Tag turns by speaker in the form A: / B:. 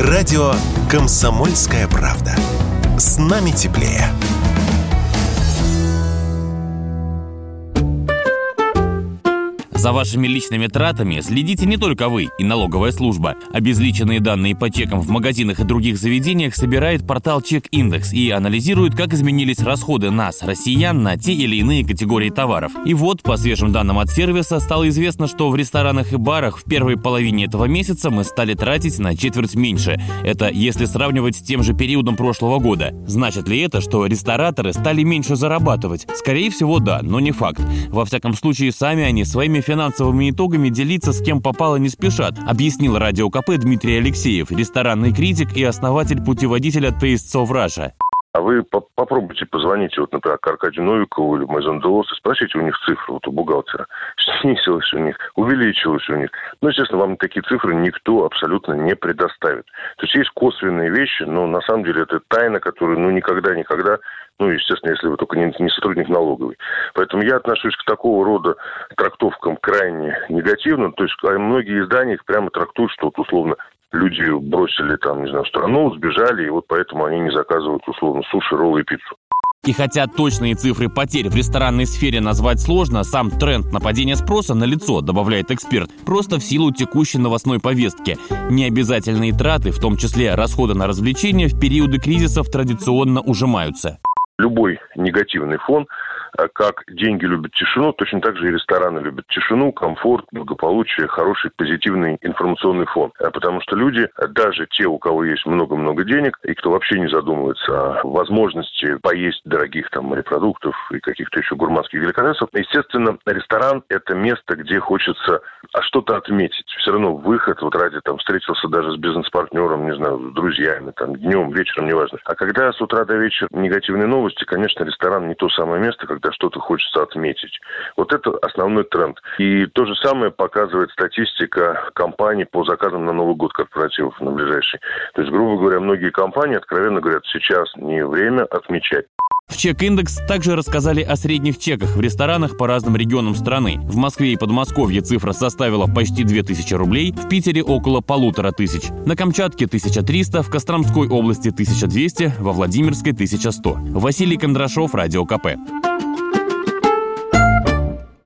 A: Радио «Комсомольская правда». С нами теплее.
B: За вашими личными тратами следите не только вы и налоговая служба. Обезличенные данные по чекам в магазинах и других заведениях собирает портал Чек Индекс и анализирует, как изменились расходы нас, россиян, на те или иные категории товаров. И вот, по свежим данным от сервиса, стало известно, что в ресторанах и барах в первой половине этого месяца мы стали тратить на четверть меньше. Это если сравнивать с тем же периодом прошлого года. Значит ли это, что рестораторы стали меньше зарабатывать? Скорее всего, да, но не факт. Во всяком случае, сами они своими финансовыми итогами делиться с кем попало не спешат, объяснил радио КП Дмитрий Алексеев, ресторанный критик и основатель путеводителя Tastes of.
C: А вы по попробуйте позвонить, вот, например, к Аркадию Новикову или Майзон Делос и спросите у них цифры, вот у бухгалтера. Снизилось у них, увеличилось у них. Ну, естественно, вам такие цифры никто абсолютно не предоставит. То есть есть косвенные вещи, но на самом деле это тайна, которую, ну, никогда-никогда ну, естественно, если вы только не, не сотрудник налоговой. Поэтому я отношусь к такого рода трактовкам крайне негативно. То есть а многие издания их прямо трактуют, что вот, условно люди бросили там, не знаю, страну, сбежали, и вот поэтому они не заказывают, условно, суши, роллы и пиццу.
B: И хотя точные цифры потерь в ресторанной сфере назвать сложно, сам тренд на падение спроса на лицо, добавляет эксперт, просто в силу текущей новостной повестки. Необязательные траты, в том числе расходы на развлечения, в периоды кризисов традиционно ужимаются.
C: Любой негативный фон как деньги любят тишину, точно так же и рестораны любят тишину, комфорт, благополучие, хороший позитивный информационный фон. А потому что люди, даже те, у кого есть много-много денег, и кто вообще не задумывается о возможности поесть дорогих там морепродуктов и каких-то еще гурманских деликатесов, естественно, ресторан – это место, где хочется а что-то отметить. Все равно выход, вот ради там встретился даже с бизнес-партнером, не знаю, с друзьями, там, днем, вечером, неважно. А когда с утра до вечера негативные новости, конечно, ресторан не то самое место, когда что-то хочется отметить. Вот это основной тренд. И то же самое показывает статистика компаний по заказам на Новый год корпоративов на ближайший. То есть, грубо говоря, многие компании откровенно говорят, сейчас не время отмечать.
B: В Чек-индекс также рассказали о средних чеках в ресторанах по разным регионам страны. В Москве и Подмосковье цифра составила почти 2000 рублей, в Питере около полутора тысяч, на Камчатке 1300, в Костромской области 1200, во Владимирской 1100. Василий Кондрашов, Радио КП.